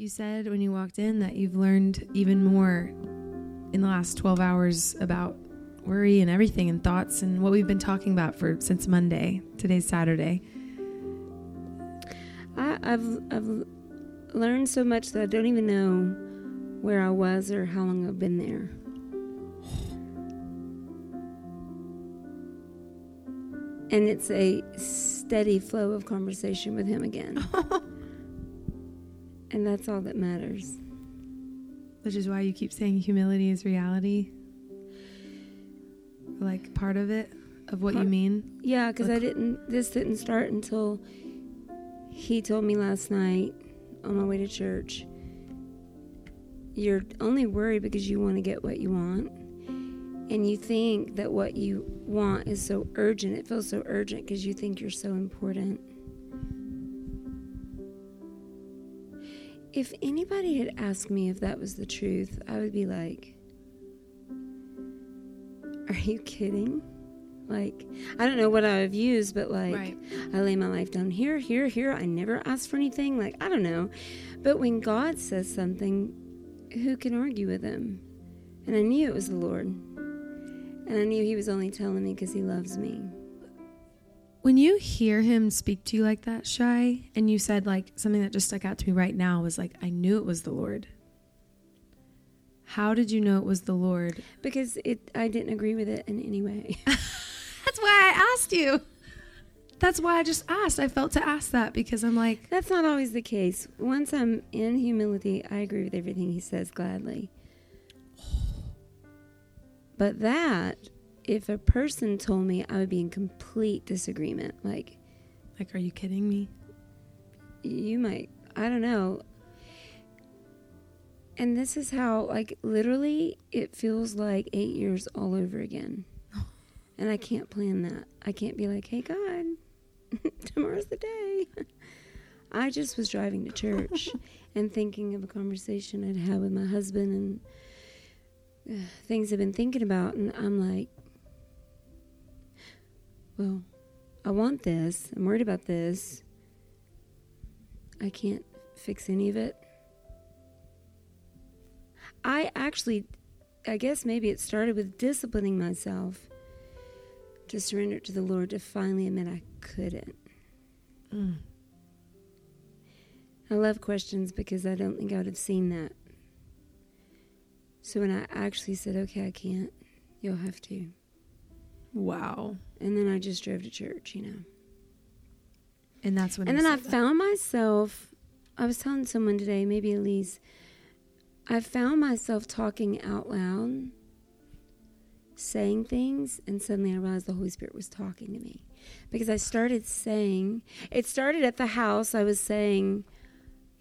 You said when you walked in that you've learned even more in the last 12 hours about worry and everything and thoughts and what we've been talking about for since Monday. Today's Saturday. I, I've I've learned so much that I don't even know where I was or how long I've been there. And it's a steady flow of conversation with him again. and that's all that matters. Which is why you keep saying humility is reality. Like part of it, of what Part- you mean. Yeah, because I didn't. This didn't start until he told me last night on my way to church. You're only worried because you want to get what you want, and you think that what you want is so urgent. It feels so urgent because you think you're so important. If anybody had asked me if that was the truth, I would be like, "Are you kidding?" Like, I don't know what I have used, but like, Right. I lay my life down here, here, here. I never ask for anything. Like, I don't know. But when God says something, who can argue with him? And I knew it was the Lord. And I knew he was only telling me because he loves me. When you hear him speak to you like that, Shy, and you said like something that just stuck out to me right now was like, I knew it was the Lord. How did you know it was the Lord? Because it I didn't agree with it in any way. That's why I asked you. That's why I just asked. I felt to ask that because I'm like, That's not always the case. Once I'm in humility, I agree with everything he says gladly. But that, if a person told me, I would be in complete disagreement. Like, like, are you kidding me? you might, I don't know. And this is how, like, literally, it feels like eight years all over again. And I can't plan that. I can't be like, hey, God, tomorrow's the day. I just was driving to church and thinking of a conversation I'd had with my husband and uh, things I've been thinking about. And I'm like, well, I want this. I'm worried about this. I can't fix any of it. I actually, I guess maybe it started with disciplining myself to surrender to the Lord to finally admit I couldn't. Mm. I love questions because I don't think I would have seen that. So when I actually said, okay, I can't, you'll have to. Wow. And then I just drove to church, you know. And that's when. and then I that. found myself, I was telling someone today, maybe Elise, I found myself talking out loud, saying things, and suddenly I realized the Holy Spirit was talking to me. Because I started saying, it started at the house, I was saying,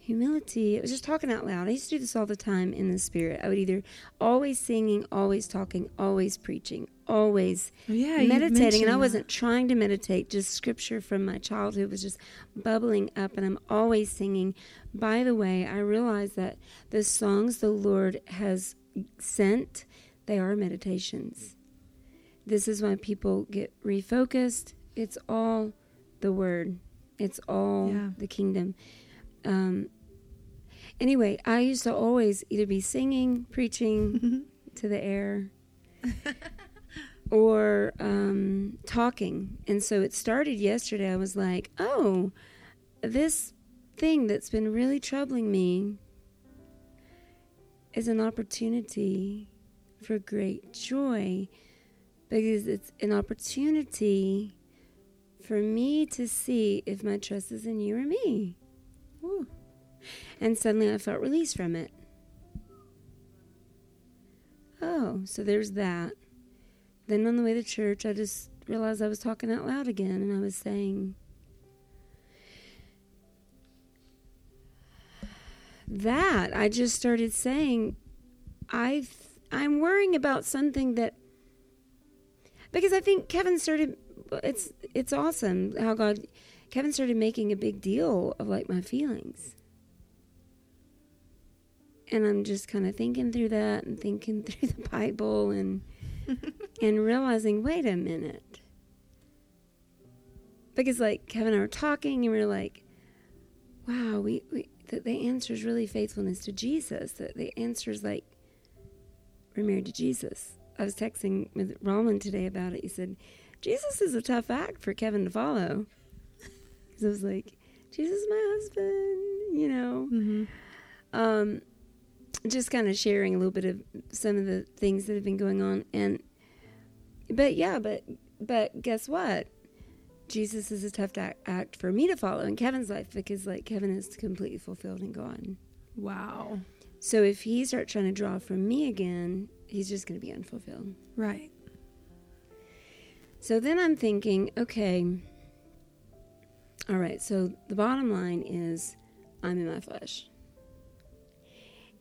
humility. I was just talking out loud. I used to do this all the time in the spirit. I would either always singing, always talking, always preaching, always Oh, yeah, meditating and i wasn't trying to meditate just scripture from my childhood was just bubbling up and i'm always singing by the way i realize that the songs the lord has sent they are meditations this is why people get refocused it's all the word it's all Yeah. the kingdom um, anyway i used to always either be singing preaching to the air or um, talking. And so it started yesterday. I was like, oh, this thing that's been really troubling me is an opportunity for great joy because it's an opportunity for me to see if my trust is in you or me. Woo. And suddenly I felt released from it. Oh, so there's that. Then on the way to church, I just realized I was talking out loud again and I was saying, That I just started saying, I I'm worrying about something that because I think Kevin started. It's it's awesome how God Kevin started making a big deal of like my feelings. And I'm just kind of thinking through that and thinking through the Bible and and realizing, wait a minute. Because like Kevin and I were talking and we are like, wow, we, we that the answer is really faithfulness to Jesus. That the answer is like we're married to Jesus. I was texting with Roland today about it. He said, Jesus is a tough act for Kevin to follow. Because I was like, Jesus is my husband, you know. Mm-hmm. Um, just kind of sharing a little bit of some of the things that have been going on. And, but yeah, but, but guess what? Jesus is a tough act for me to follow in Kevin's life because, like, Kevin is completely fulfilled and gone Wow. So if he starts trying to draw from me again, he's just going to be unfulfilled. Right. So then I'm thinking, okay, all right, so the bottom line is I'm in my flesh.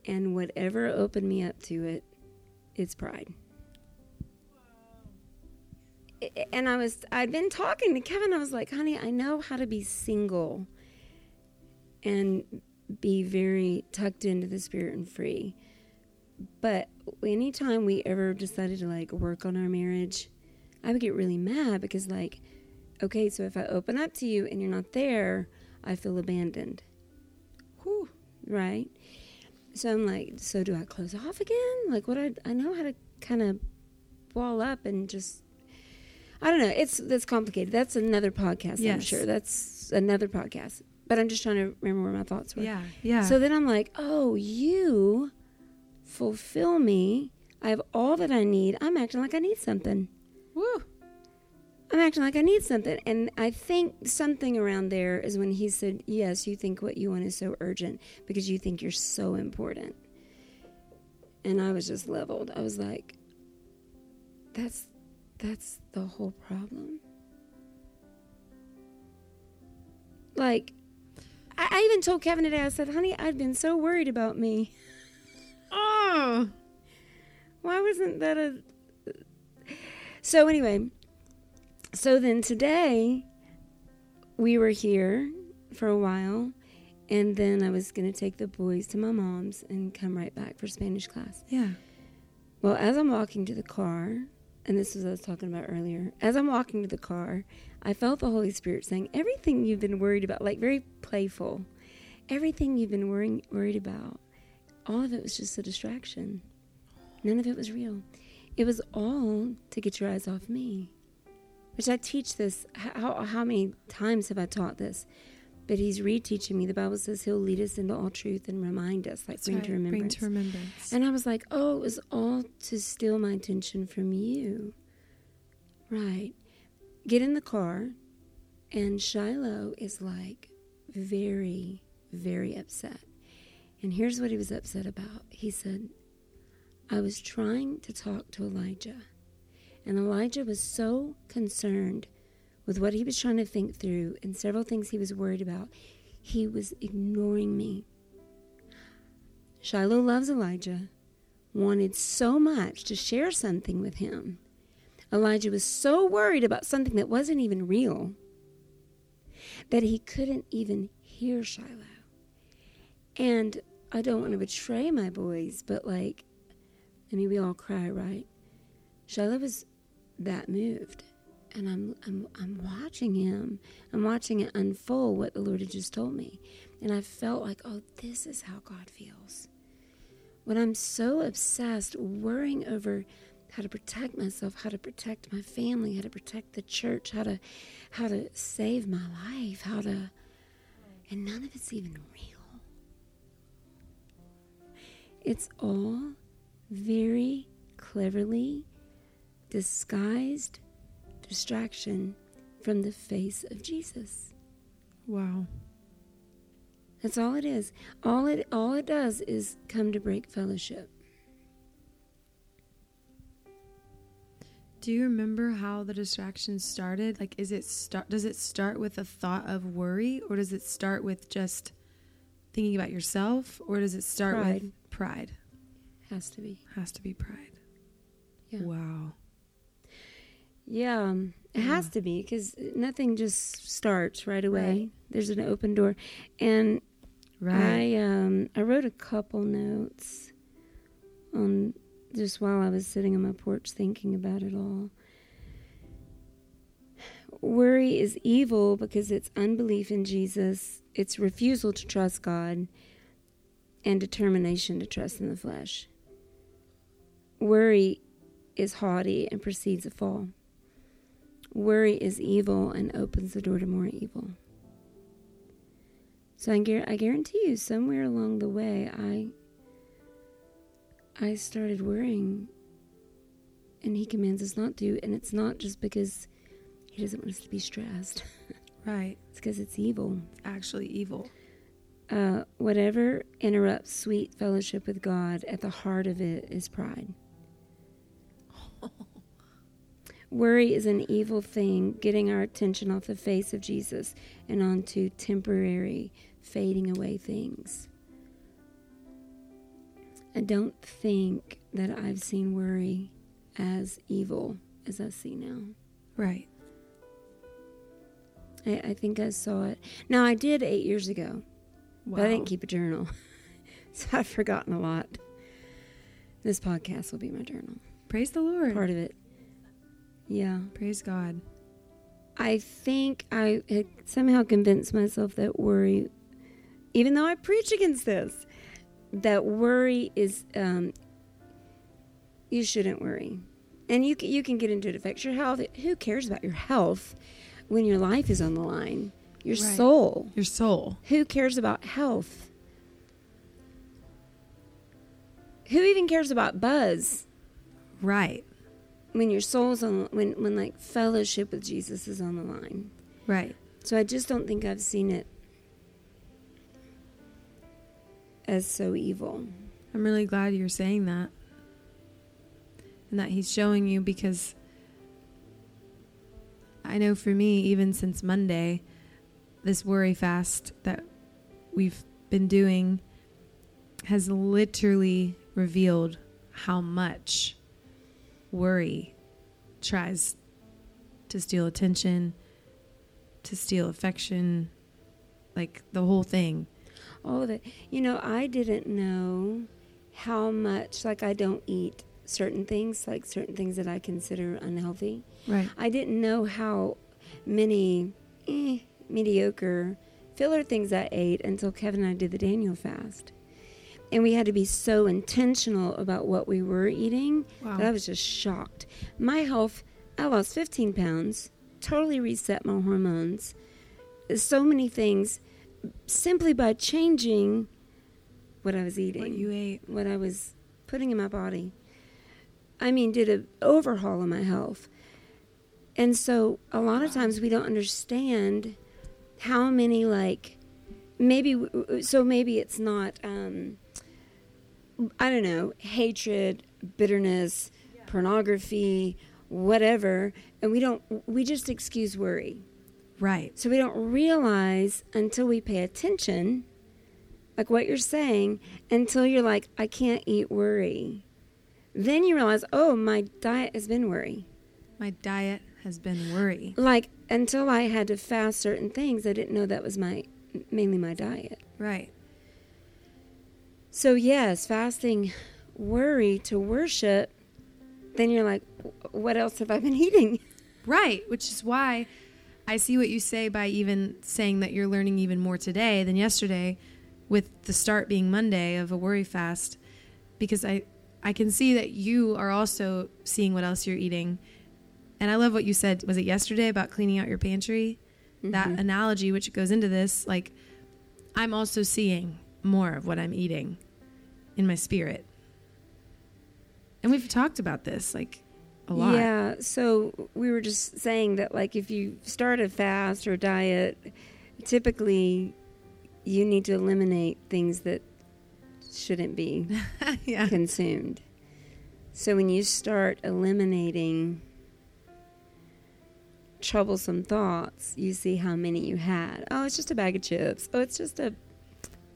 And whatever opened me up to it, it's pride. And I was, I'd been talking to Kevin. I was like, honey, I know how to be single and be very tucked into the spirit and free. But anytime we ever decided to like work on our marriage, I would get really mad because, like, okay, so if I open up to you and you're not there, I feel abandoned. Whew. Right? So I'm like, so do I close off again? Like, what I, I know how to kind of wall up and just, I don't know. It's that's complicated. That's another podcast. Yes. I'm sure that's another podcast. But I'm just trying to remember where my thoughts were. Yeah, yeah. So then I'm like, oh, you fulfill me. I have all that I need. I'm acting like I need something. Woo. I'm acting like I need something. And I think something around there is when he said, Yes, you think what you want is so urgent because you think you're so important. And I was just leveled. I was like, That's that's the whole problem. Like I, I even told Kevin today, I said, honey, I've been so worried about me. Oh. Why wasn't that a so anyway, so then today we were here for a while and then I was going to take the boys to my mom's and come right back for Spanish class. Yeah. Well, as I'm walking to the car, and this was what I was talking about earlier, as I'm walking to the car, I felt the Holy Spirit saying, Everything you've been worried about, like very playful, everything you've been worrying, worried about, all of it was just a distraction. None of it was real. It was all to get your eyes off me. Which I teach this. How, how many times have I taught this? But he's reteaching me. The Bible says he'll lead us into all truth and remind us, like bring right. to remembrance. Bring to remembrance. And I was like, oh, it was all to steal my attention from you. Right. Get in the car, and Shiloh is like very, very upset. And here's what he was upset about. He said, I was trying to talk to Elijah, and Elijah was so concerned with what he was trying to think through and several things he was worried about, he was ignoring me. Shiloh loves Elijah, wanted so much to share something with him. Elijah was so worried about something that wasn't even real that he couldn't even hear Shiloh. And I don't want to betray my boys, but like I mean, we all cry, right? Shiloh was that moved. And I'm, I'm, I'm watching him. I'm watching it unfold what the Lord had just told me. And I felt like, oh, this is how God feels. When I'm so obsessed, worrying over how to protect myself, how to protect my family, how to protect the church, how to how to save my life, how to and none of it's even real. It's all very cleverly disguised distraction from the face of Jesus. Wow. That's all it is. All it all it does is come to break fellowship. Do you remember how the distraction started? Like is it start does it start with a thought of worry or does it start with just thinking about yourself or does it start pride. with pride? Has to be. Has to be pride. Yeah. Wow. Yeah, um, it yeah. has to be because nothing just starts right away. Right. There's an open door, and right. I um I wrote a couple notes on just while I was sitting on my porch thinking about it all. Worry is evil because it's unbelief in Jesus it's refusal to trust God and determination to trust in the flesh. Worry is haughty and precedes a fall. Worry is evil and opens the door to more evil. So I, I guarantee you, somewhere along the way, I I started worrying, and He commands us not to. And it's not just because He doesn't want us to be stressed. Right. It's because it's evil. It's actually evil. Uh, whatever interrupts sweet fellowship with God, at the heart of it is pride. Worry is an evil thing, getting our attention off the face of Jesus and onto temporary, fading away things. I don't think that I've seen worry as evil as I see now. Right. I, I think I saw it. Now, I did eight years ago, Wow. but I didn't keep a journal. so I've forgotten a lot. This podcast will be my journal. Praise the Lord. Part of it. Yeah. Praise God. I think I had somehow convinced myself that worry, even though I preach against this, that worry is um, you shouldn't worry, and you can, you can get into it affects your health. Who cares about your health when your life is on the line? Your Right. soul. Your soul. Who cares about health? Who even cares about buzz? Right. When your soul's on when when like fellowship with Jesus is on the line. Right. So I just don't think I've seen it as so evil. I'm really glad you're saying that. And that he's showing you because I know for me, even since Monday, this worry fast that we've been doing has literally revealed how much worry tries to steal attention, to steal affection, like the whole thing. All of it. You know, I didn't know how much like I don't eat certain things, like certain things that I consider unhealthy. Right. I didn't know how many eh, mediocre filler things I ate until Kevin and I did the Daniel fast. And we had to be so intentional about what we were eating Wow. that I was just shocked. My health, I lost 15 pounds, totally reset my hormones, so many things simply by changing what I was eating What you ate. what I was putting in my body. I mean, did an overhaul of my health. And so a lot of times we don't understand how many, like, maybe, so maybe it's not, um, I don't know, hatred, bitterness, pornography, whatever. And we don't, we just excuse worry. Right. So we don't realize until we pay attention, like what you're saying, until you're like, I can't eat worry. Then you realize, oh, my diet has been worry. My diet has been worry. Like until I had to fast certain things, I didn't know that was my mainly my diet. Right. So yes, fasting worry to worship. Then you're like, what else have I been eating? Right. Which is why I see what you say by even saying that you're learning even more today than yesterday with the start being Monday of a worry fast because I I can see that you are also seeing what else you're eating. And I love what you said was it yesterday about cleaning out your pantry? That Mhm. analogy which goes into this like I'm also seeing more of what I'm eating in my spirit. And we've talked about this like a lot. Yeah. So we were just saying that, like, if you start a fast or diet, typically you need to eliminate things that shouldn't be yeah. consumed. So when you start eliminating troublesome thoughts, you see how many you had. Oh, it's just a bag of chips. Oh, it's just a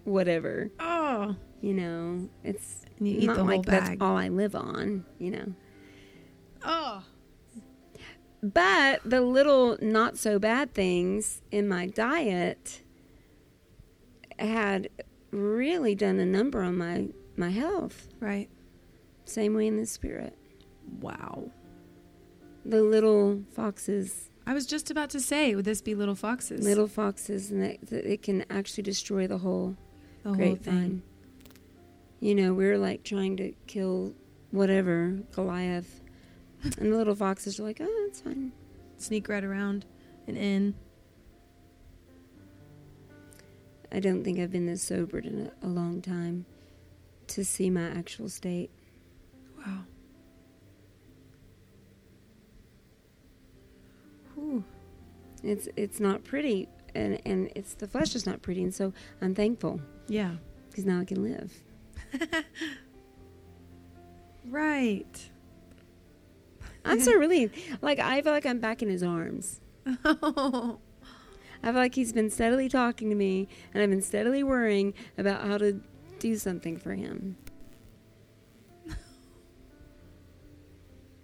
whatever. Oh. You know, it's you eat not the whole like bag. that's all I live on. You know. Oh. But the little not so bad things in my diet had really done a number on my my health. Right. Same way in the spirit. Wow. The little foxes I was just about to say, would this be little foxes? Little foxes, and that, that it can actually destroy the whole the oh, whole grapevine. thing. You know, we're like trying to kill whatever Goliath, and the little foxes are like, "Oh, it's fine." Sneak right around and in. I don't think I've been this sobered in a, a long time to see my actual state. Wow. Whew. It's it's not pretty, and and it's the flesh is not pretty, and so I'm thankful Yeah. because now I can live. Right. I'm so relieved. Like I feel like I'm back in His arms. Oh. I feel like He's been steadily talking to me, and I've been steadily worrying about how to do something for Him.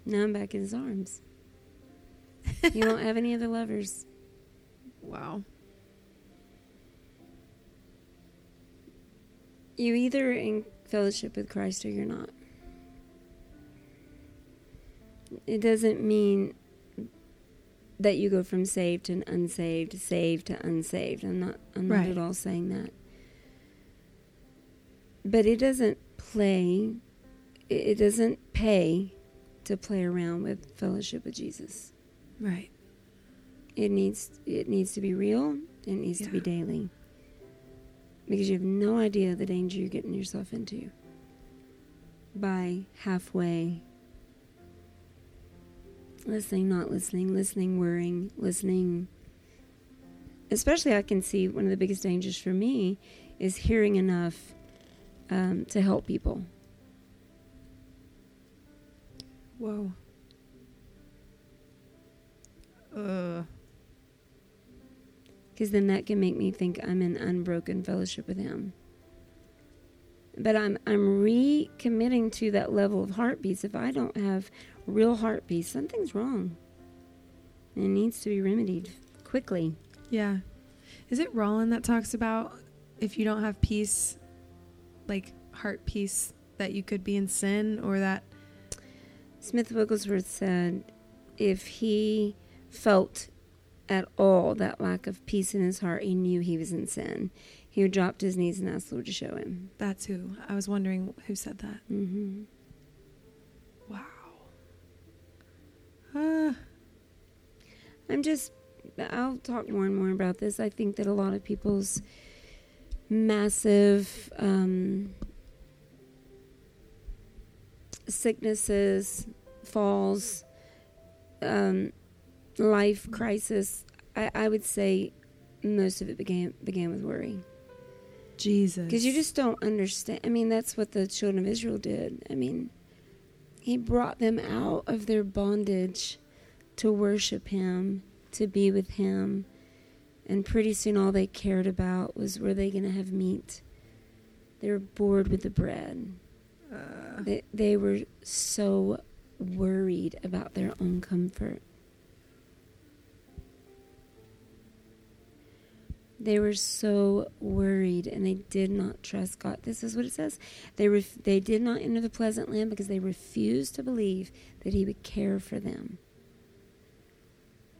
now I'm back in His arms. you don't have any other lovers. Wow. You either in fellowship with Christ or you're not. It doesn't mean that you go from saved to unsaved, saved to unsaved. I'm not I'm not Right. at all saying that. But it doesn't play it it doesn't pay to play around with fellowship with Jesus. Right. It needs it needs to be real. It needs to be daily. Because you have no idea the danger you're getting yourself into by halfway listening, not listening, listening, worrying, listening. Especially, I can see one of the biggest dangers for me is hearing enough um, to help people. Whoa. Uh. Because then that can make me think I'm in unbroken fellowship with Him. But I'm I'm recommitting to that level of heartbeats. If I don't have real heartbeats, something's wrong. And it needs to be remedied quickly. Yeah. Is it Roland that talks about if you don't have peace, like heart peace, that you could be in sin or that? Smith Wigglesworth said, if he felt at all that lack of peace in his heart, he knew he was in sin. He would drop his knees and ask the Lord to show him. That's who. I was wondering who said that. Mm-hmm. Wow. Uh, I'm just, I'll talk more and more about this. I think that a lot of people's massive um, sicknesses, falls, um, life crisis, I, I would say most of it began began with worry. Jesus. Because you just don't understand. I mean, that's what the children of Israel did. I mean, he brought them out of their bondage to worship him, to be with him. And pretty soon all they cared about was were they going to have meat? They were bored with the bread. Uh, They, they were so worried about their own comfort. They were so worried and they did not trust God. This is what it says. They ref- they did not enter the pleasant land because they refused to believe that he would care for them.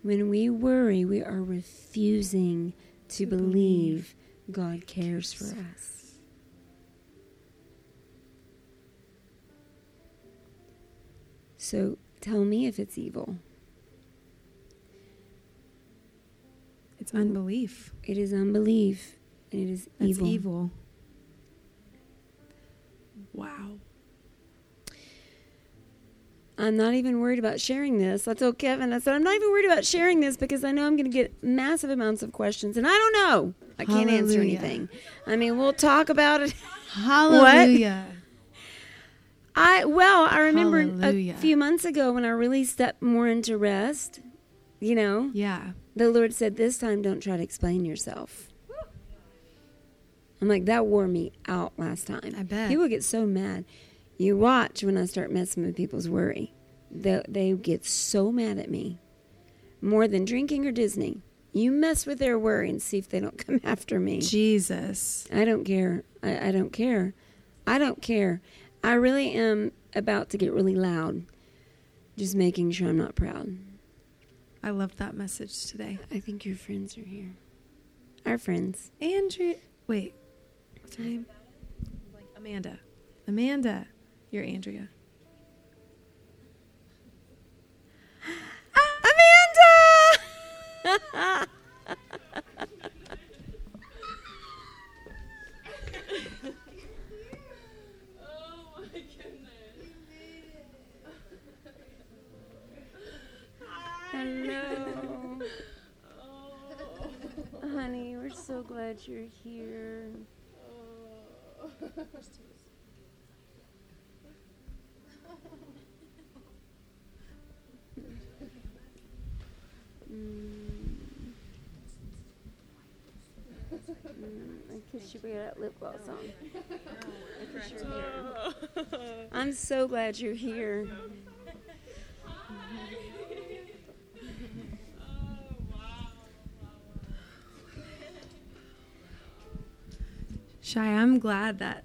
When we worry, we are refusing to, To believe God cares for us. So tell me if it's evil. It's unbelief. It is unbelief and it is That's evil. evil. Wow. I'm not even worried about sharing this. I told Kevin, I said, I'm not even worried about sharing this because I know I'm going to get massive amounts of questions and I don't know. I can't answer anything. I mean, we'll talk about it. Hallelujah. I well, I remember Hallelujah. a few months ago when I really stepped more into rest, you know, Yeah. The Lord said, This time don't try to explain yourself. I'm like, that wore me out last time. I bet. People get so mad. You watch when I start messing with people's worry. They, they get so mad at me. More than drinking or Disney. You mess with their worry and see if they don't come after me. Jesus. I don't care. I, I don't care. I don't care. I really am about to get really loud, just making sure I'm not proud. I loved that message today. I think your friends are here. Our friends. Andrea, wait, what's her name? Amanda. Amanda, you're Andrea. Mm. Mm, I kissed you, but you got that lip gloss on. Kiss your hair. I'm so glad you're here. Shy, I'm glad that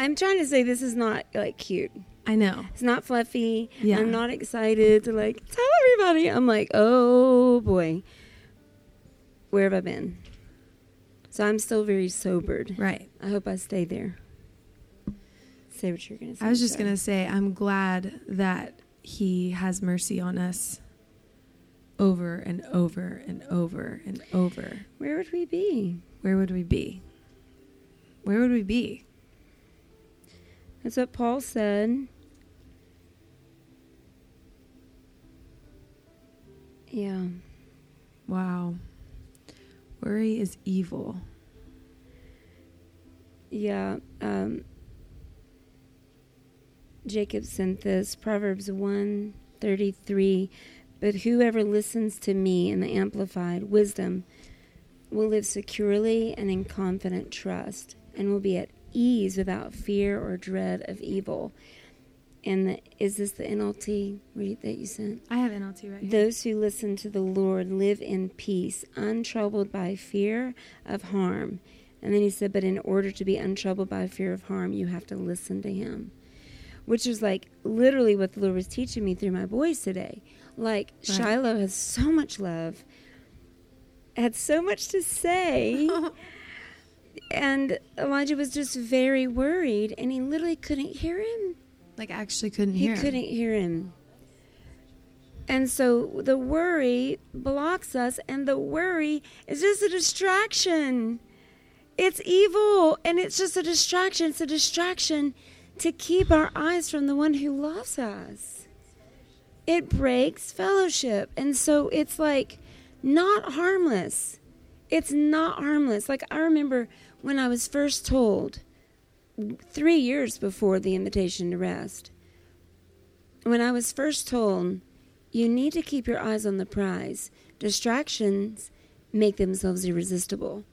I'm trying to say this is not like cute. I know. It's not fluffy. Yeah. I'm not excited to like tell everybody. I'm like, oh boy, where have I been? So I'm still very sobered. Right. I hope I stay there. Say what you're gonna say. I was just going to say, I'm glad that he has mercy on us over and over and over and over. Where would we be? Where would we be? Where would we be? That's what Paul said. Yeah. Wow. Worry is evil. Yeah. Um, Jacob sent this Proverbs 1 33. But whoever listens to me in the Amplified Wisdom will live securely and in confident trust and will be at ease without fear or dread of evil. And the, is this the NLT read that you sent? I have NLT right here. Those who listen to the Lord live in peace, untroubled by fear of harm. And then he said, But in order to be untroubled by fear of harm, you have to listen to him. Which is like literally what the Lord was teaching me through my boys today. Like, Right. Shiloh has so much love, had so much to say. and Elijah was just very worried, and he literally couldn't hear him. like, actually couldn't He hear. him. He couldn't hear him. And so the worry blocks us, and the worry is just a distraction. It's evil, and it's just a distraction. It's a distraction to keep our eyes from the one who loves us. It breaks fellowship. And so it's like not harmless. It's not harmless. Like I remember when I was first told, three years before the invitation to rest, when I was first told, you need to keep your eyes on the prize. Distractions make themselves irresistible.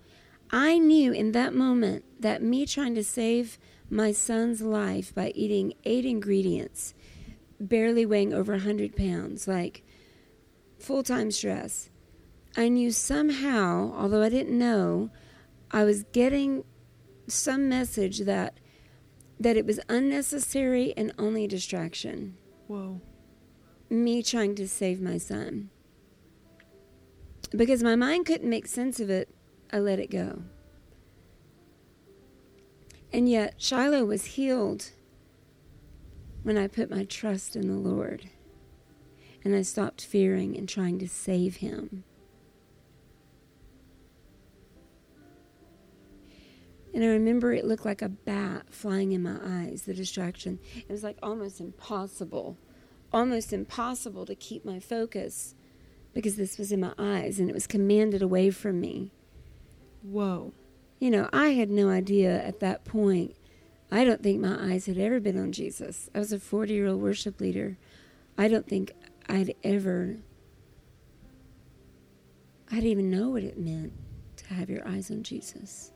I knew in that moment that me trying to save my son's life by eating eight ingredients, barely weighing over 100 pounds, like full time stress, I knew somehow, although I didn't know, I was getting some message that that it was unnecessary and only a distraction Whoa. me trying to save my son. Because my mind couldn't make sense of it, I let it go. And yet, Shiloh was healed when I put my trust in the Lord and I stopped fearing and trying to save him. And I remember it looked like a bat flying in my eyes, the distraction. It was like almost impossible, almost impossible to keep my focus because this was in my eyes and it was commanded away from me. Whoa. You know, I had no idea at that point. I don't think my eyes had ever been on Jesus. I was a 40 year old worship leader. I don't think I'd ever, I didn't even know what it meant to have your eyes on Jesus.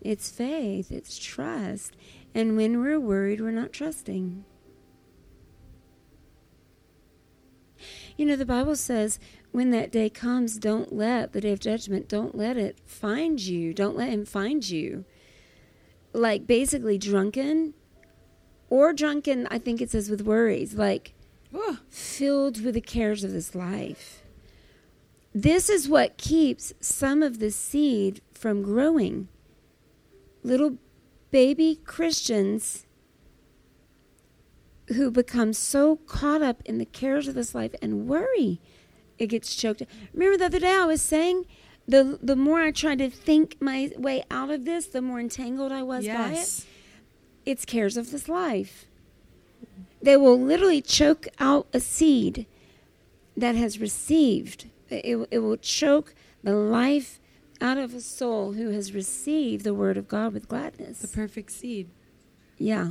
It's faith, it's trust. And when we're worried, we're not trusting. You know, the Bible says when that day comes, don't let the day of judgment, don't let it find you. Don't let him find you. Like basically drunken or drunken, I think it says with worries, like filled with the cares of this life. This is what keeps some of the seed from growing. Little baby Christians who become so caught up in the cares of this life and worry, it gets choked. Remember the other day I was saying the the more I tried to think my way out of this, the more entangled I was by it yes. it's cares of this life. They will literally choke out a seed that has received. It, it will choke the life out of a soul who has received the word of God with gladness. The perfect seed. yeah.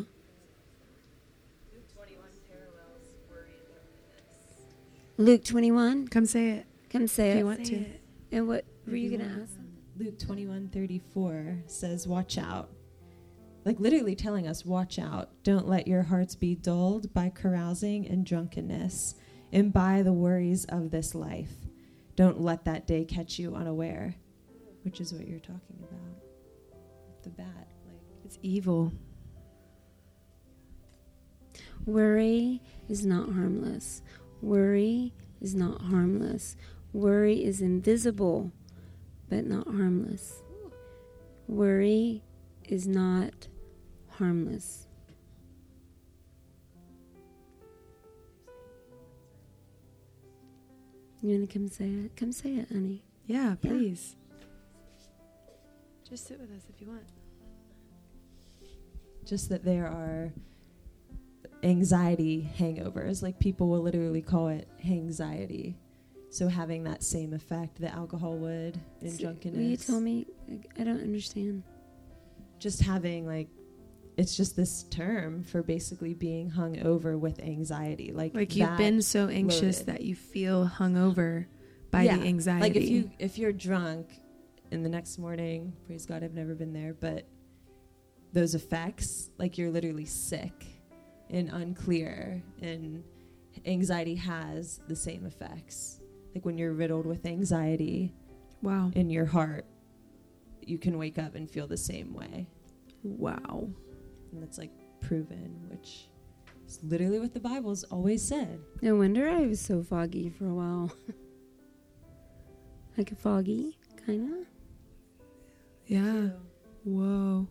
Luke 21. Come say it Come say it. if it. you want to. And what were If you you going to ask? Luke 21 34 says, Watch out. Like literally telling us, Watch out. Don't let your hearts be dulled by carousing and drunkenness and by the worries of this life. Don't let that day catch you unaware, which is what you're talking about. The bat. Like, It's evil. Worry is not harmless. Worry is not harmless. Worry is invisible, but not harmless. Worry is not harmless. You want to come say it? Come say it, honey. Yeah, Yeah. please. Just sit with us if you want. just that there are anxiety hangovers. Like people will literally call it anxiety. So having that same effect that alcohol would in See, drunkenness. Will you tell me? I don't understand. just having like it's just this term for basically being hung over with anxiety like Like you've been so anxious loaded. that you feel hungover by Yeah, the anxiety. like if you if you're drunk and the next morning praise god i've never been there but those effects like you're literally sick and unclear and anxiety has the same effects like when you're riddled with anxiety wow, in your heart you can wake up and feel the same way wow. and that's like proven, which is literally what the Bible's always said. No wonder I was so foggy for a while. like a foggy, kind of. Yeah. Whoa.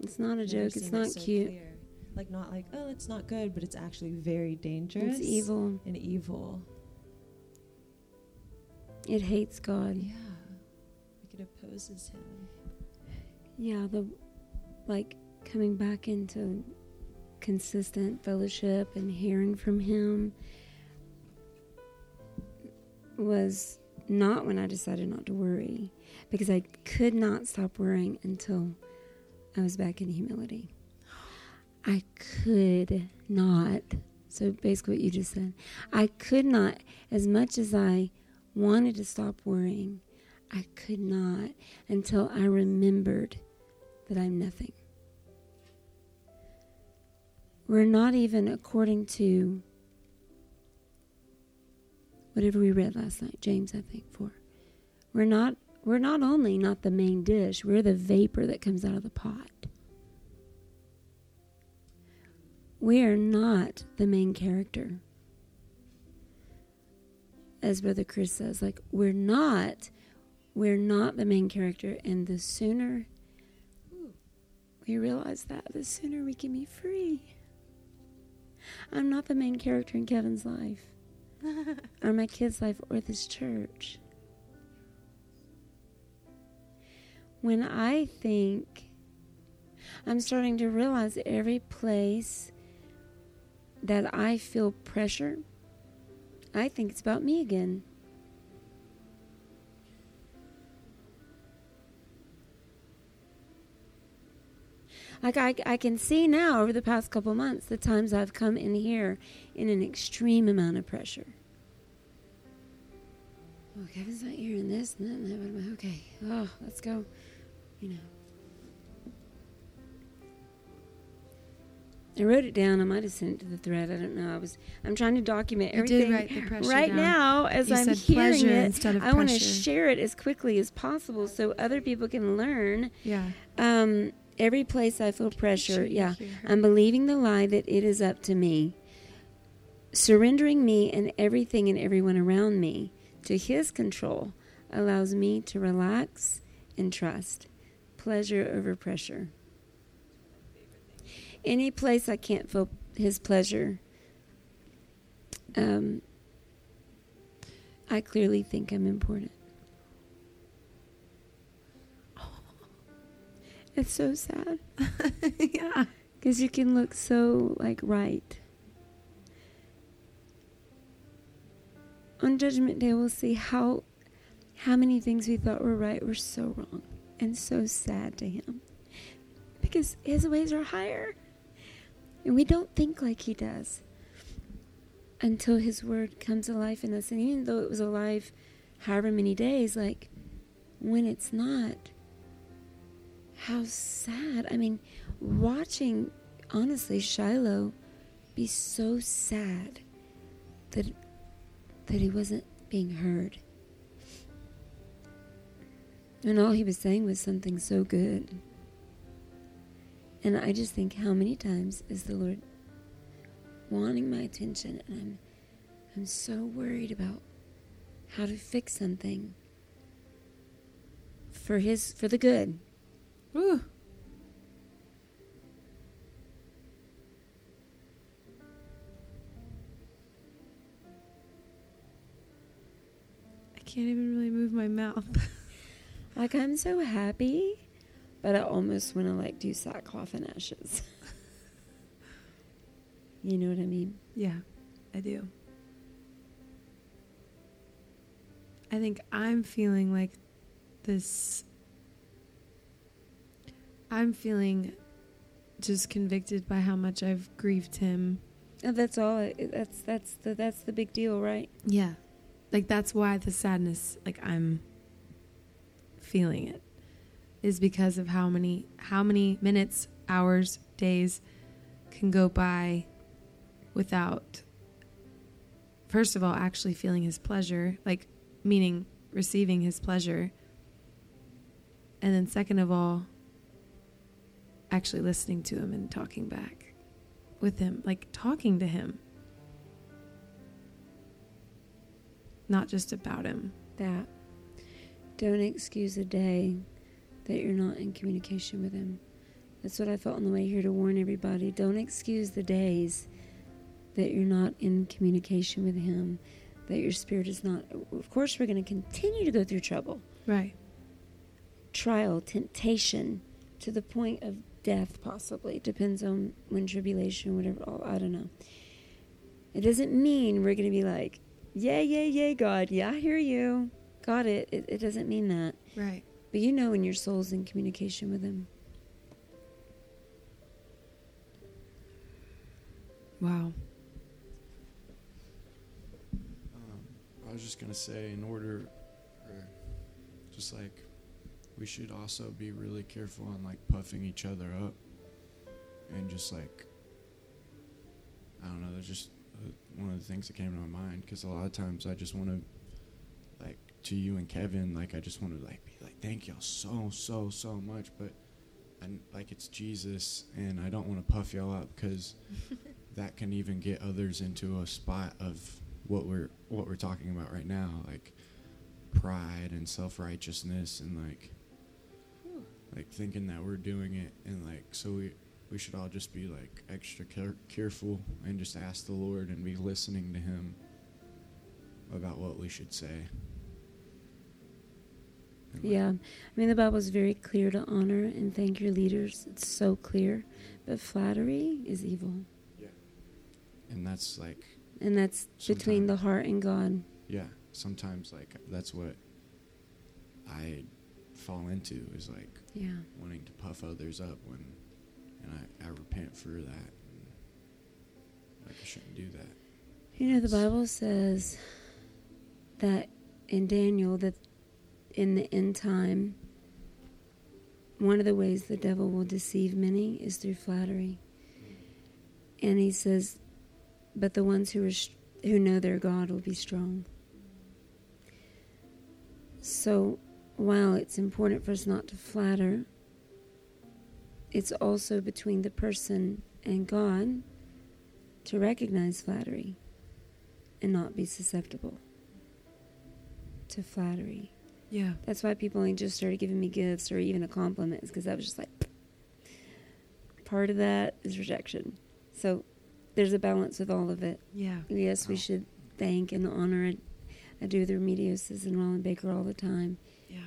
It's not a joke. It's seen it not so cute. clear. Like not like oh, it's not good, but it's actually very dangerous. It's evil. and evil. It hates God. Yeah, like it opposes him. Yeah, the like coming back into consistent fellowship and hearing from Him was not when I decided not to worry because I could not stop worrying until I was back in humility. I could not. So basically, what you just said, I could not, as much as I wanted to stop worrying, I could not until I remembered that I'm nothing. We're not even according to whatever we read last night, James, I think, four. We're not we're not only not the main dish, we're the vapor that comes out of the pot. We are not the main character. As Brother Chris says, like we're not we're not the main character and the sooner we realize that, the sooner we can be free. I'm not the main character in Kevin's life, or my kids' life, or this church. When I think, I'm starting to realize every place that I feel pressure, I think it's about me again. Like I, I can see now over the past couple months the times I've come in here in an extreme amount of pressure. Oh, Kevin's not hearing this and that and that. What am I- Okay, oh, let's go. You know. I wrote it down. I might have sent it to the thread. I don't know. I was. I'm trying to document everything did write the pressure right down. now as You I'm said hearing pleasure it. instead of I want to share it as quickly as possible so other people can learn Yeah. um, Every place I feel pressure, yeah. I'm believing the lie that it is up to me. Surrendering me and everything and everyone around me to His control allows me to relax and trust. Pleasure over pressure. Any place I can't feel His pleasure, um, I clearly think I'm important. It's so sad yeah. because you can look so like right. On Judgment Day, we'll see how how many things we thought were right were so wrong and so sad to Him because His ways are higher, and we don't think like He does until His Word comes alive in us. And even though it was alive, however many days, like when it's not, how sad. I mean, watching honestly Shiloh be so sad that that he wasn't being heard. And all he was saying was something so good. And I just think how many times is the Lord wanting my attention and I'm I'm so worried about how to fix something for his for the good. Woo. Can't even really move my mouth. Like I'm so happy, but I almost want to like do sackcloth and ashes. you know what I mean? yeah, I do. I think I'm feeling like this. I'm feeling just convicted by how much I've grieved him. And that's all. That's that's the that's the big deal, right? Yeah. Like that's why the sadness like I'm feeling it is because of how many how many minutes, hours, days can go by without first of all actually feeling his pleasure, like meaning receiving his pleasure. And then second of all actually listening to him and talking back with him, like talking to him. Not just about him. That don't excuse a day that you're not in communication with him. That's what I felt on the way here to warn everybody. Don't excuse the days that you're not in communication with him, that your spirit is not. Of course, we're going to continue to go through trouble. Right. trial, temptation, to the point of death, possibly. Depends on when tribulation, whatever. I don't know. It doesn't mean we're going to be like, yay, yay, yay, God. Yeah, I hear you. Got it. it. It doesn't mean that. Right. But you know when your soul's in communication with Him. Wow. Um, I was just gonna say, in order, or just like, we should also be really careful on like puffing each other up, and just like, I don't know, that's just one of the things that came to my mind because a lot of times I just want to, like, to you and Kevin, like I just want to like be like, thank y'all so so so much, but. And like it's Jesus, and I don't want to puff y'all up because that can even get others into a spot of what we're what we're talking about right now, like pride and self righteousness and like like thinking that we're doing it and like so we we should all just be like extra care- careful and just ask the Lord and be listening to Him about what we should say. And, like, Yeah. I mean, the Bible is very clear to honor and thank your leaders. It's so clear. But flattery is evil. Yeah. And that's like And that's between the heart and God. yeah, sometimes like that's what I fall into is like Yeah. wanting to puff others up when and I, I repent for that like I shouldn't do that. You know, the Bible says that in Daniel, that in the end time, one of the ways the devil will deceive many is through flattery. And he says, but the ones who are who know their God will be strong. So, while it's important for us not to flatter, it's also between the person and God to recognize flattery and not be susceptible to flattery. Yeah. That's why people only just started giving me gifts or even a compliment, because I was just like, part of that is rejection. So there's a balance with all of it. Yeah. Yes, we Wow. should thank and honor. I, I do the remediosis and Rolland Baker all the time. Yeah.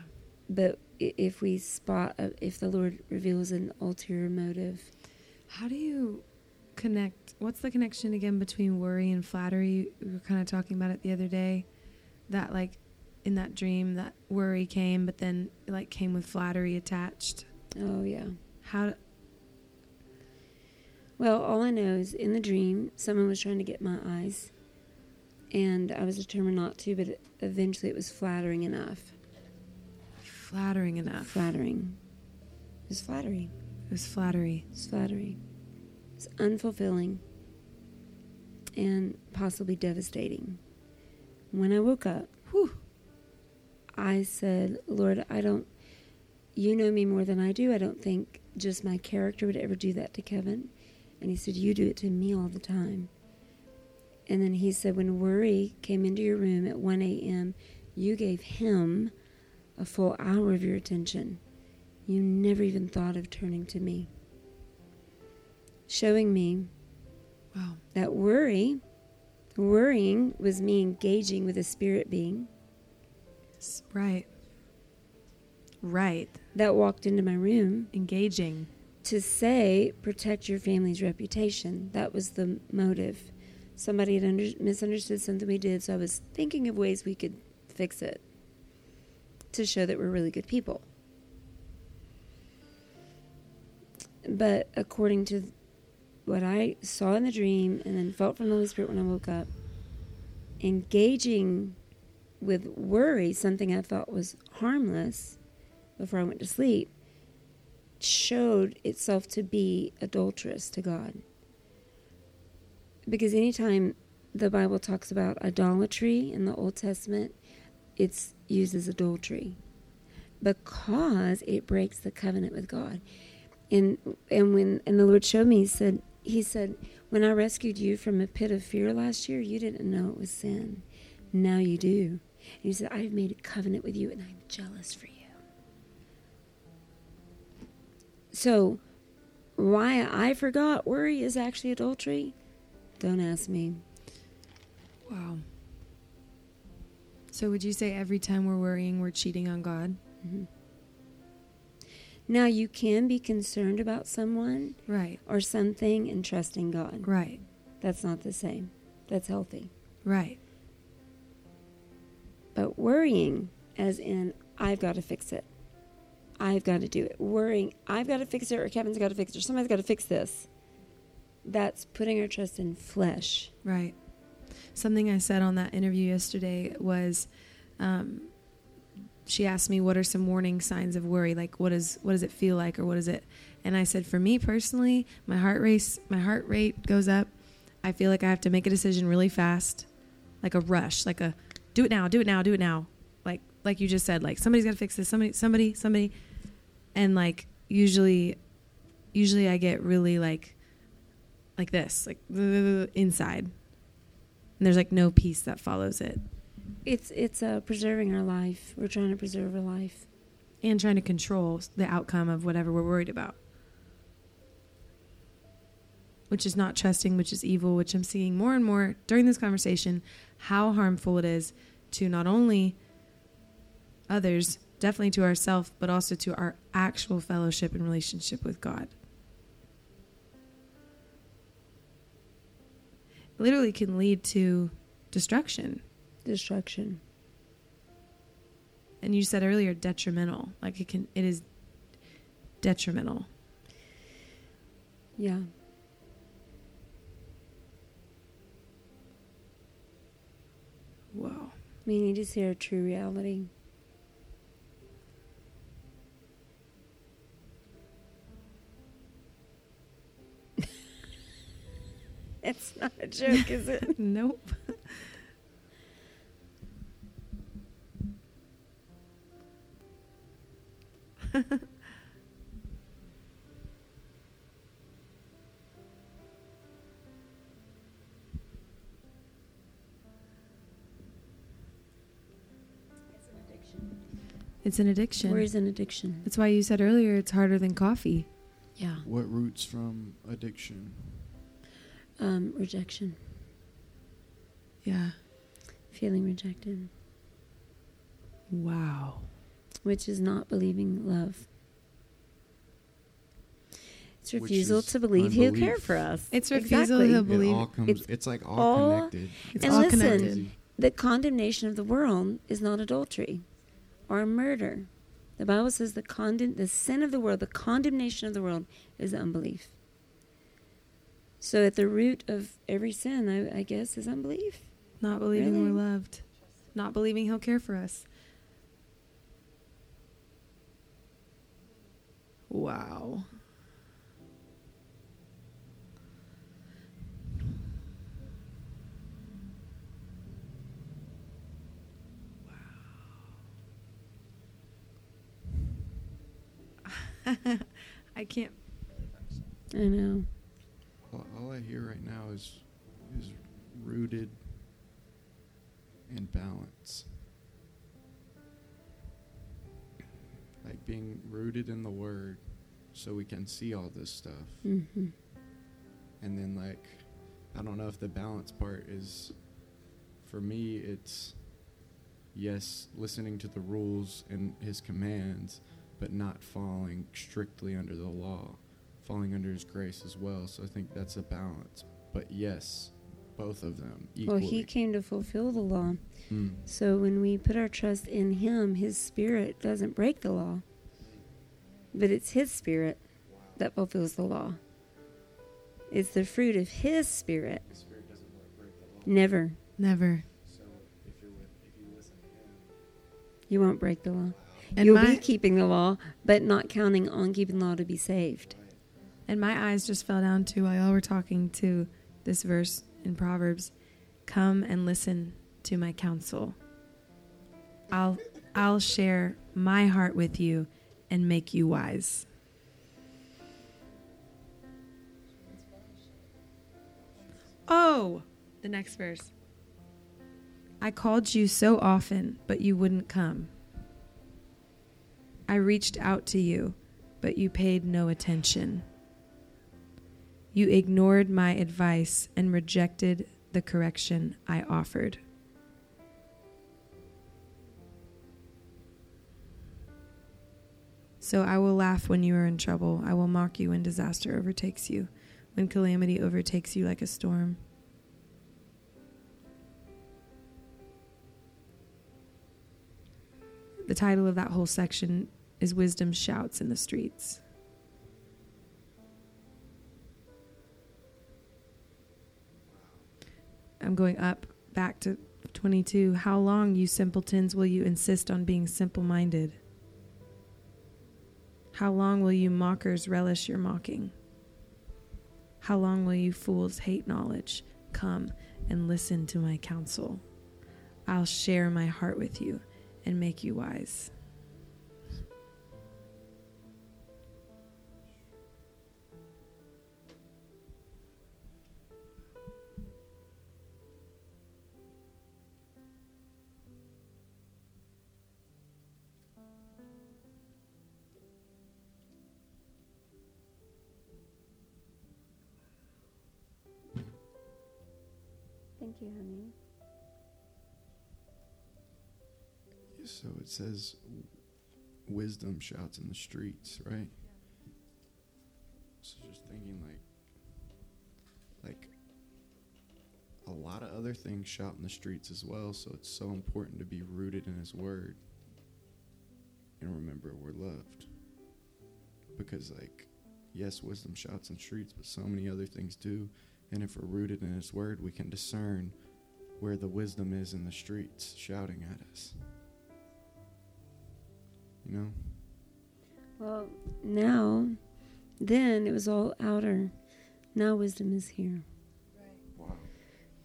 But if we spot, a, if the Lord reveals an ulterior motive, How do you connect? What's the connection again between worry and flattery? We were kind of talking about it the other day. That like in that dream, that worry came, but then it like came with flattery attached. oh yeah. How? Well, all I know is in the dream, someone was trying to get my eyes, and I was determined not to, but eventually it was flattering enough. Flattering enough. Flattering. It was flattery. It was flattery. It was flattery. It's unfulfilling and possibly devastating. When I woke up, Whew. I said, Lord, I don't, you know me more than I do. I don't think just my character would ever do that to Kevin. And he said, You do it to me all the time. And then he said, When worry came into your room at 1 a.m., you gave him a full hour of your attention. You never even thought of turning to me. Showing me Wow. that worry, worrying was me engaging with a spirit being Right. Right. that walked into my room Engaging. to say protect your family's reputation. That was the motive. Somebody had under, misunderstood something we did, so I was thinking of ways we could fix it to show that we're really good people. But according to what I saw in the dream and then felt from the Holy Spirit when I woke up, engaging with worry, something I thought was harmless before I went to sleep, showed itself to be adulterous to God. Because anytime the Bible talks about idolatry in the Old Testament, it's used as adultery because it breaks the covenant with God. And and when and the Lord showed me, he said he said, When I rescued you from a pit of fear last year, you didn't know it was sin. Now you do. And he said, I've made a covenant with you and I'm jealous for you. So, why I forgot worry is actually adultery? Don't ask me. Wow. So would you say every time we're worrying, we're cheating on God? Mhm. Now, you can be concerned about someone Right. or something and trusting God. Right. That's not the same. That's healthy. Right. But worrying, as in, I've got to fix it. I've got to do it. Worrying, I've got to fix it, or Kevin's got to fix it, or somebody's got to fix this. That's putting our trust in flesh. Right. Something I said on that interview yesterday was, um, she asked me what are some warning signs of worry, like what is what does it feel like, or what is it? And I said, for me personally, my heart race, my heart rate goes up. I feel like I have to make a decision really fast, like a rush, like a do it now, do it now, do it now, like like you just said, like somebody's got to fix this, somebody, somebody, somebody, and like usually, usually I get really like like this, like inside. And there's like no peace that follows it. It's it's uh, preserving our life. We're trying to preserve our life. And trying to control the outcome of whatever we're worried about. Which is not trusting, which is evil, which I'm seeing more and more during this conversation how harmful it is to not only others, definitely to ourselves, but also to our actual fellowship and relationship with God. Literally can lead to destruction. Destruction. And you said earlier detrimental. Like it can it is detrimental. Yeah. Whoa. We need to see our true reality. it's not a joke, is it? nope. It's an addiction. Where is an addiction? That's why you said earlier it's harder than coffee. Yeah. What roots from addiction? Um, rejection. Yeah. Feeling rejected. Wow. Which is not believing love. It's refusal to believe he'll care for us. It's refusal Exactly. to It believe. all comes. it's It's, like all, all- connected. It's And all listen, connected. The condemnation of the world is not adultery or murder. The Bible says the condemn the sin of the world, the condemnation of the world is unbelief. So at the root of every sin, I, I guess, is unbelief. Not believing Really? we're loved. Not believing he'll care for us. Wow. Wow. I can't. I know. All, all I hear right now is is rooted in balance. Like being rooted in the word so we can see all this stuff. hmm And then like I don't know if the balance part is for me it's yes, listening to the rules and his commands, but not falling strictly under the law, falling under his grace as well. So I think that's a balance. But yes, both of them Well, he came to fulfill the law. Mm. So when we put our trust in him, his spirit doesn't break the law. But it's his spirit that fulfills the law. It's the fruit of his spirit. The spirit doesn't break the law. Never. Never. So if you're with, if you listen to him, You won't break the law. And You'll my, be keeping the law, but not counting on keeping the law to be saved. And my eyes just fell down to while y'all were talking to this verse in Proverbs. Come and listen to my counsel. I'll I'll share my heart with you and make you wise. Oh, the next verse. I called you so often, but you wouldn't come. I reached out to you, but you paid no attention. You ignored my advice and rejected the correction I offered. So I will laugh when you are in trouble. I will mock you when disaster overtakes you, when calamity overtakes you like a storm. The title of that whole section is Wisdom Shouts in the Streets. I'm going up back to 22. How long, you simpletons, will you insist on being simple minded? How long will you mockers relish your mocking? How long will you fools hate knowledge? Come and listen to my counsel. I'll share my heart with you and make you wise. It says, wisdom shouts in the streets, right? So just thinking like, like a lot of other things shout in the streets as well. So it's so important to be rooted in His Word and remember we're loved. Because like, yes, wisdom shouts in streets, but so many other things do. And if we're rooted in His Word, we can discern where the wisdom is in the streets shouting at us. You know? Well, now, then it was all outer. Now wisdom is here Wow.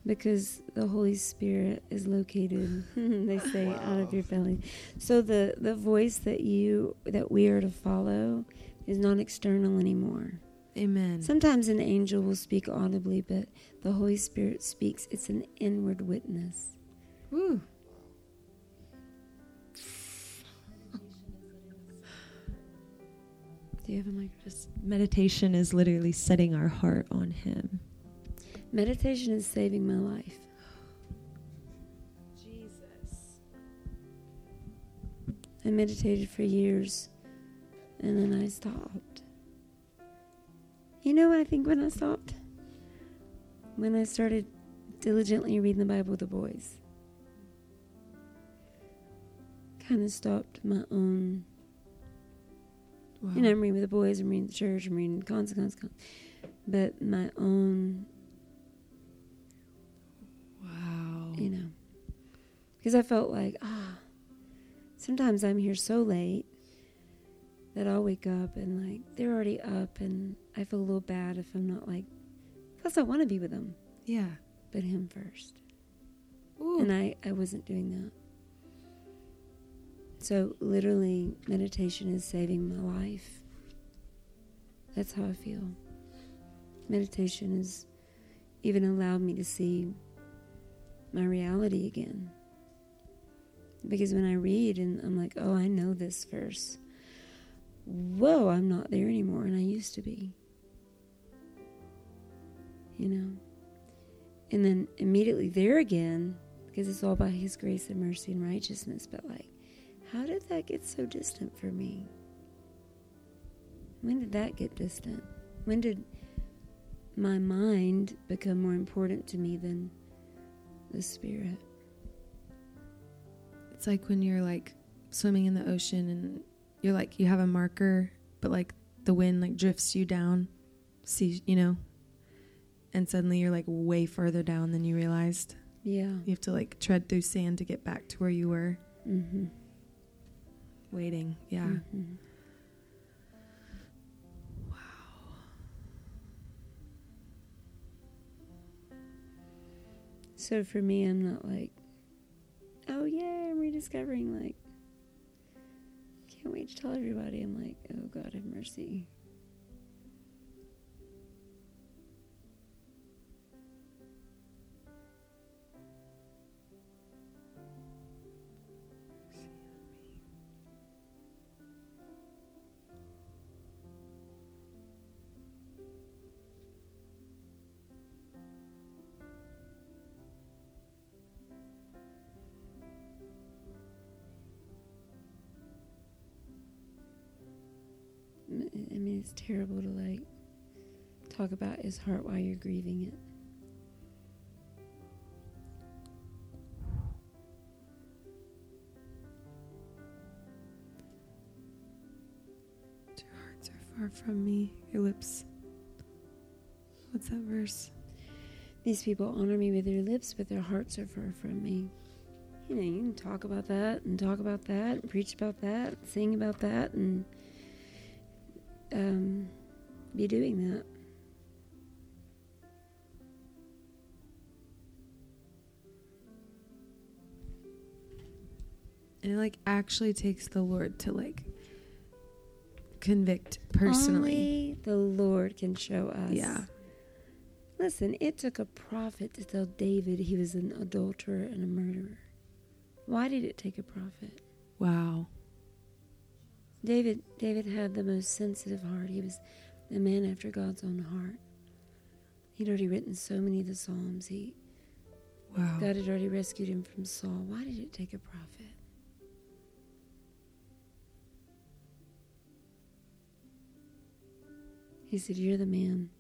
because the Holy Spirit is located. they say out of your belly. So the the voice that you that we are to follow is not external anymore. Amen. Sometimes an angel will speak audibly, but the Holy Spirit speaks. It's an inward witness. Woo. Do you have a mic? Just meditation is literally setting our heart on Him. Meditation is saving my life. Jesus. I meditated for years and then I stopped. You know what I think when I stopped? When I started diligently reading the Bible with the boys. Kind of stopped my own. Wow. You know, I'm reading with the boys, I'm reading the church, I'm reading consequence, but my own, wow. you know, because I felt like, ah, sometimes I'm here so late that I'll wake up and like they're already up, and I feel a little bad if I'm not like, plus I want to be with them, Yeah. but him first. Ooh. And I, I wasn't doing that. So, literally, meditation is saving my life. That's how I feel. Meditation has even allowed me to see my reality again. Because when I read and I'm like, oh, I know this verse. Whoa, I'm not there anymore, and I used to be. You know? And then immediately there again, because it's all about His grace and mercy and righteousness. But like, how did that get so distant for me? When did that get distant? When did my mind become more important to me than the spirit? It's like when you're like swimming in the ocean and you're like you have a marker, but like the wind like drifts you down, see, you know, and suddenly you're like way further down than you realized. Yeah. You have to like tread through sand to get back to where you were Mm-hmm. Waiting. Yeah. Mhm. So for me, I'm not like, oh yeah, I'm rediscovering. Like, can't wait to tell everybody. I'm like, oh God, have mercy. It's terrible to like talk about his heart while you're grieving it. Your hearts are far from me. Your lips. What's that verse? These people honor me with their lips, but their hearts are far from me. You know, you can talk about that and talk about that and preach about that, sing about that, and um, be doing that. And it like actually takes the Lord to like convict personally. Only the Lord can show us. Yeah. Listen, it took a prophet to tell David he was an adulterer and a murderer. Why did it take a prophet? Wow. David David had the most sensitive heart. He was a man after God's own heart. He'd already written so many of the Psalms. He Wow. God had already rescued him from Saul. Why did it take a prophet? He said, You're the man.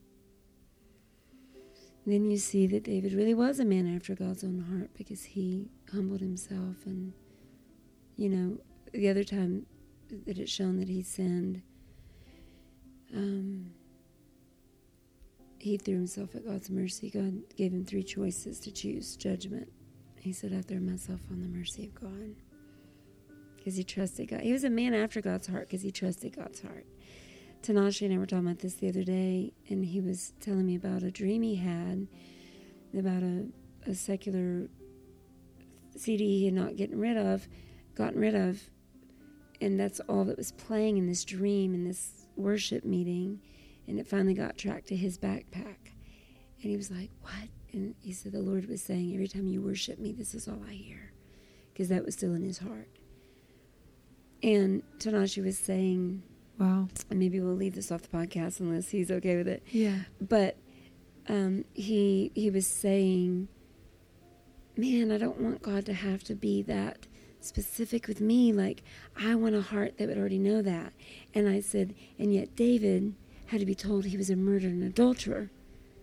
Then you see that David really was a man after God's own heart because he humbled himself. And, you know, the other time that it's shown that he sinned, um, he threw himself at God's mercy. God gave him three choices to choose judgment. He said, I threw myself on the mercy of God. Because he trusted God. He was a man after God's heart because he trusted God's heart. Tanashi and I were talking about this the other day, and he was telling me about a dream he had about a, a secular CD he had not gotten rid of, gotten rid of, and that's all that was playing in this dream in this worship meeting, and it finally got tracked to his backpack, and he was like, "What?" And he said, "The Lord was saying, every time you worship me, this is all I hear," because that was still in his heart. And Tanashi was saying, Wow. Maybe we'll leave this off the podcast unless he's okay with it. Yeah. But um, he he was saying, "Man, I don't want God to have to be that specific with me. Like I want a heart that would already know that." And I said, "And yet David had to be told he was a murderer and adulterer."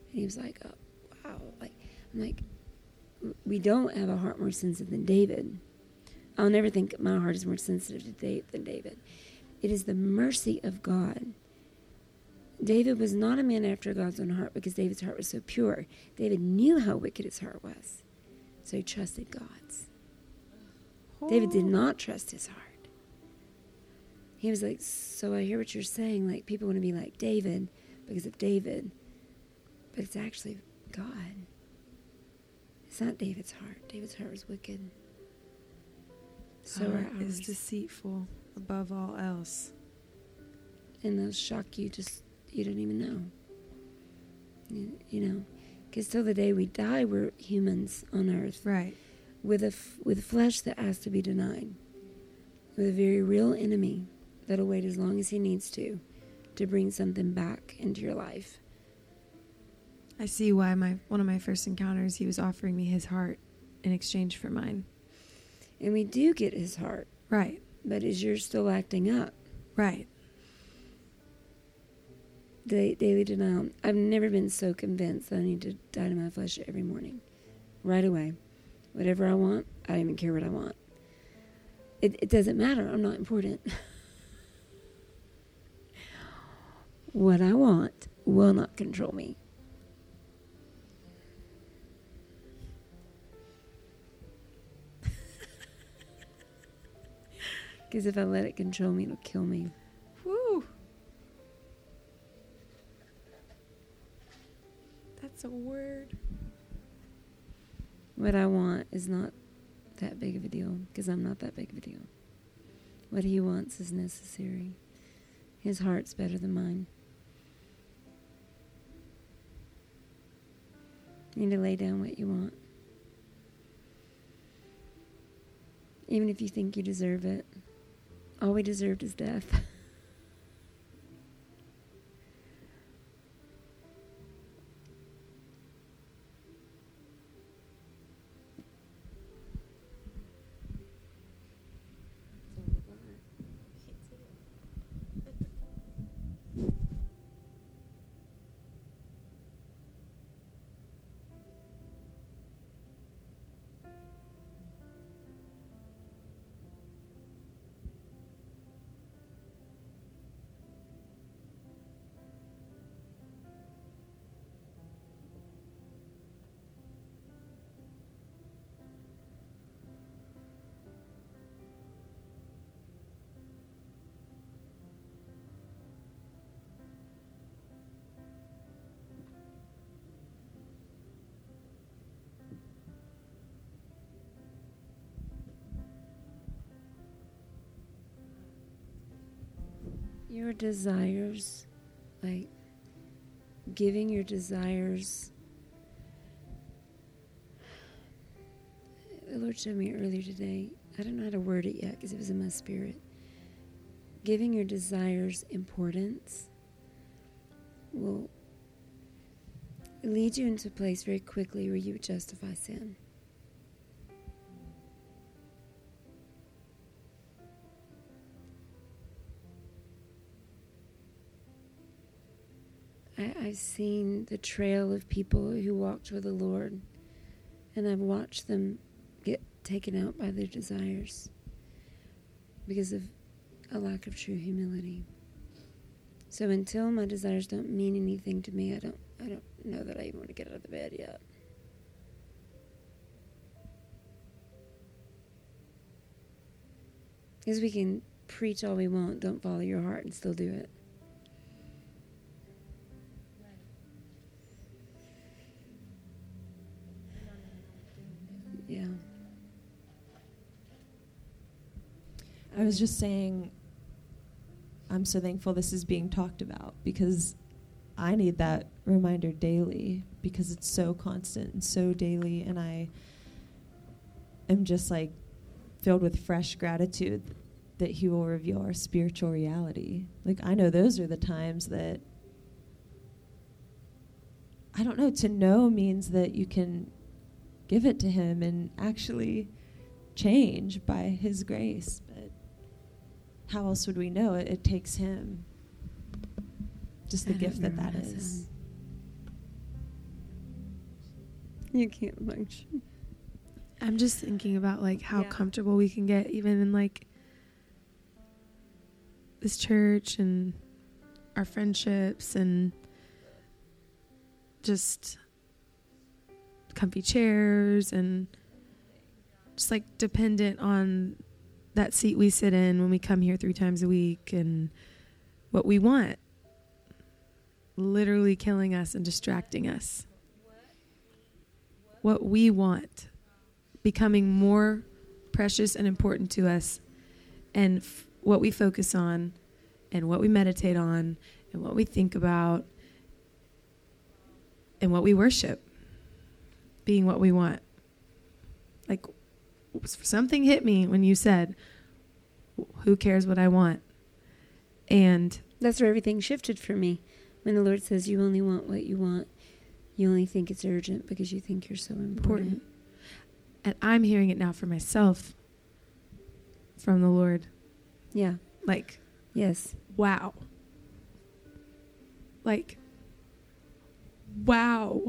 And he was like, oh, "Wow!" Like I'm like, we don't have a heart more sensitive than David. I'll never think my heart is more sensitive to David than David. It is the mercy of God. David was not a man after God's own heart because David's heart was so pure. David knew how wicked his heart was, so he trusted God's. David did not trust his heart. He was like, So I hear what you're saying. Like, people want to be like David because of David, but it's actually God. It's not David's heart. David's heart was wicked. So Heart is deceitful above all else. and they'll shock you just you don't even know you, you know because till the day we die we're humans on earth Right. With a f- with flesh that has to be denied with a very real enemy that'll wait as long as he needs to to bring something back into your life I see why my one of my first encounters he was offering me his heart in exchange for mine. and we do get his heart Right. but is yours still acting up Right. Da- daily denial i've never been so convinced that i need to die to my flesh every morning right away whatever i want i don't even care what i want. It, it doesn't matter. I'm not important. What i want will not control me. Because if i let it control me it'll kill me. Woo. That's a word. What I want is not that big of a deal because I'm not that big of a deal. What he wants is necessary. His heart's better than mine. You need to lay down what you want. Even if you think you deserve it. All we deserved is death. your desires, like giving your desires. The Lord showed me earlier today. I don't know how to word it yet because it was in my spirit. Giving your desires importance will lead you into a place very quickly where you justify sin. I've seen the trail of people who walked with the Lord, and I've watched them get taken out by their desires because of a lack of true humility. So until my desires don't mean anything to me, I don't I don't know that I even want to get out of the bed yet. Because we can preach all we want, don't follow your heart and still do it. I was just saying, I'm so thankful this is being talked about because I need that reminder daily because it's so constant and so daily, and I am just like filled with fresh gratitude that He will reveal our spiritual reality. Like, I know those are the times that I don't know, to know means that you can give it to Him and actually change by His grace. But how else would we know it? It takes Him. Just the I gift that that is. that what I is. said. You can't function. I'm just thinking about like how Yeah. comfortable we can get even in like this church and our friendships and just comfy chairs and just like dependent on that seat we sit in when we come here three times a week and what we want. Literally killing us and distracting us. What we want becoming more precious and important to us and f- what we focus on and what we meditate on and what we think about and what we worship being what we want. Like something hit me when you said who cares what i want and That's where everything shifted for me. When the Lord says you only want what you want, you only think it's urgent because you think you're so important. important and i'm hearing it now for myself from the lord Yeah. like Yes. wow. Like, wow.